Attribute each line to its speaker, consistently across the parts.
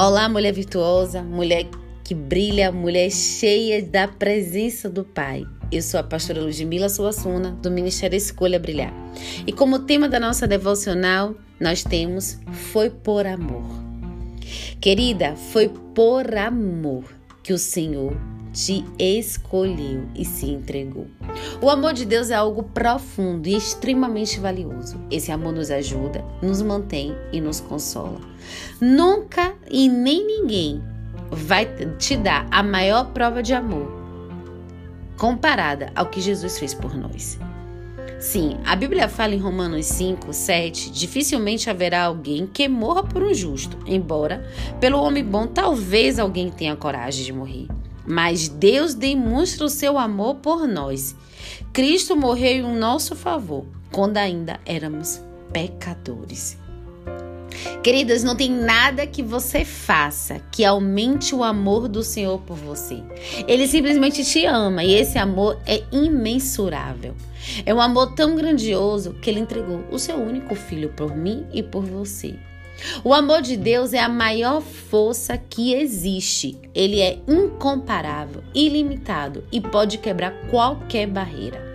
Speaker 1: Olá, mulher virtuosa, mulher que brilha, mulher cheia da presença do Pai. Eu sou a pastora Ludmila Suassuna, do Ministério Escolha Brilhar. E como tema da nossa devocional, nós temos Foi por Amor. Querida, foi por amor que o Senhor te escolheu e se entregou. O amor de Deus é algo profundo e extremamente valioso. Esse amor nos ajuda, nos mantém e nos consola. Nunca e nem ninguém vai te dar a maior prova de amor comparada ao que Jesus fez por nós. Sim, a Bíblia fala em Romanos 5, 7: dificilmente haverá alguém que morra por um justo, embora pelo homem bom talvez alguém tenha coragem de morrer. Mas Deus demonstra o seu amor por nós. Cristo morreu em nosso favor quando ainda éramos pecadores. Queridas, não tem nada que você faça que aumente o amor do Senhor por você. Ele simplesmente te ama e esse amor é imensurável. É um amor tão grandioso que ele entregou o seu único filho por mim e por você. O amor de Deus é a maior força que existe. Ele é incomparável, ilimitado e pode quebrar qualquer barreira.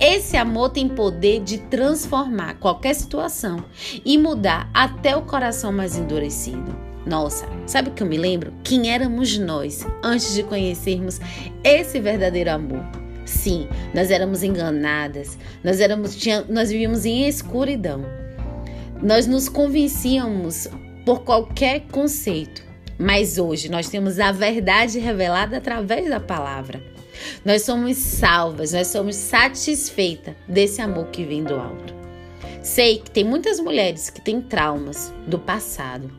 Speaker 1: Esse amor tem poder de transformar qualquer situação e mudar até o coração mais endurecido. Nossa, sabe o que eu me lembro? Quem éramos nós antes de conhecermos esse verdadeiro amor? Sim, nós éramos enganadas, nós éramos, tinha, nós vivíamos em escuridão. Nós nos convencíamos por qualquer conceito, mas hoje nós temos a verdade revelada através da palavra. Nós somos salvas, nós somos satisfeitas desse amor que vem do alto. Sei que tem muitas mulheres que têm traumas do passado,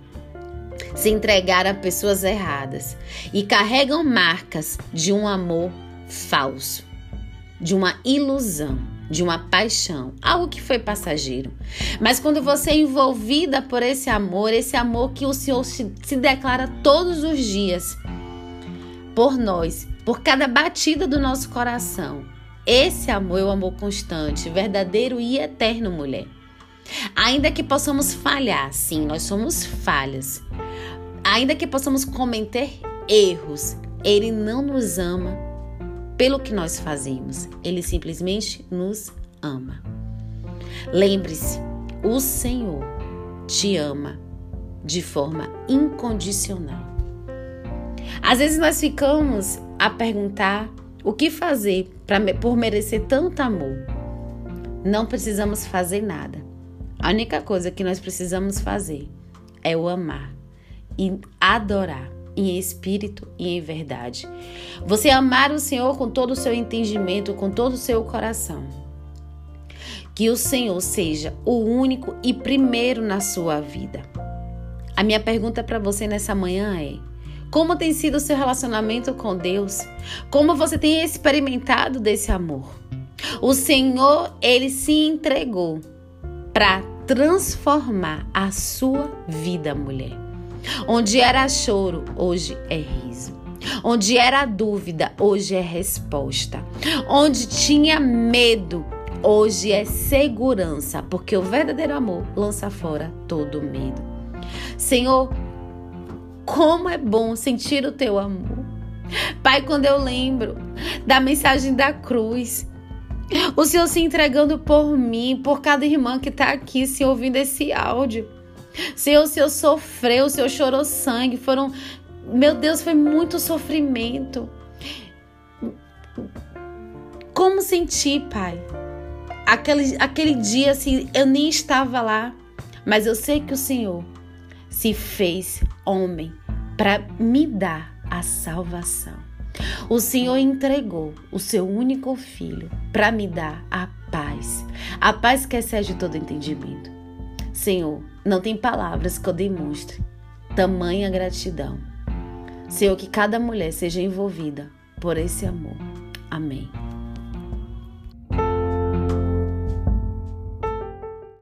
Speaker 1: se entregaram a pessoas erradas e carregam marcas de um amor falso, de uma ilusão de uma paixão, algo que foi passageiro. Mas quando você é envolvida por esse amor, esse amor que o Senhor se, declara todos os dias por nós, por cada batida do nosso coração. Esse amor é o amor constante, verdadeiro e eterno, mulher. Ainda que possamos falhar, sim, nós somos falhas. Ainda que possamos cometer erros, Ele não nos ama pelo que nós fazemos. Ele simplesmente nos ama. Lembre-se, o Senhor te ama de forma incondicional. Às vezes nós ficamos a perguntar o que fazer pra, por merecer tanto amor. Não precisamos fazer nada. A única coisa que nós precisamos fazer é o amar e adorar em espírito e em verdade. Você amar o Senhor com todo o seu entendimento, com todo o seu coração. Que o Senhor seja o único e primeiro na sua vida. A minha pergunta para você nessa manhã é: como tem sido o seu relacionamento com Deus? Como você tem experimentado desse amor? O Senhor, ele se entregou para transformar a sua vida, mulher. Onde era choro, hoje é riso. Onde era dúvida, hoje é resposta. Onde tinha medo, hoje é segurança, porque o verdadeiro amor lança fora todo medo. Senhor, como é bom sentir o teu amor. Pai, quando eu lembro da mensagem da cruz, o Senhor se entregando por mim, por cada irmã que está aqui se ouvindo esse áudio. Senhor, o Senhor sofreu, o Senhor chorou sangue, foram. Meu Deus, foi muito sofrimento. Como senti, Pai? Aquele, aquele dia, assim, eu nem estava lá, mas eu sei que o Senhor se fez homem para me dar a salvação. O Senhor entregou o seu único filho para me dar a paz, a paz que excede todo entendimento. Senhor, não tem palavras que eu demonstre tamanha gratidão. Senhor, que cada mulher seja envolvida por esse amor. Amém.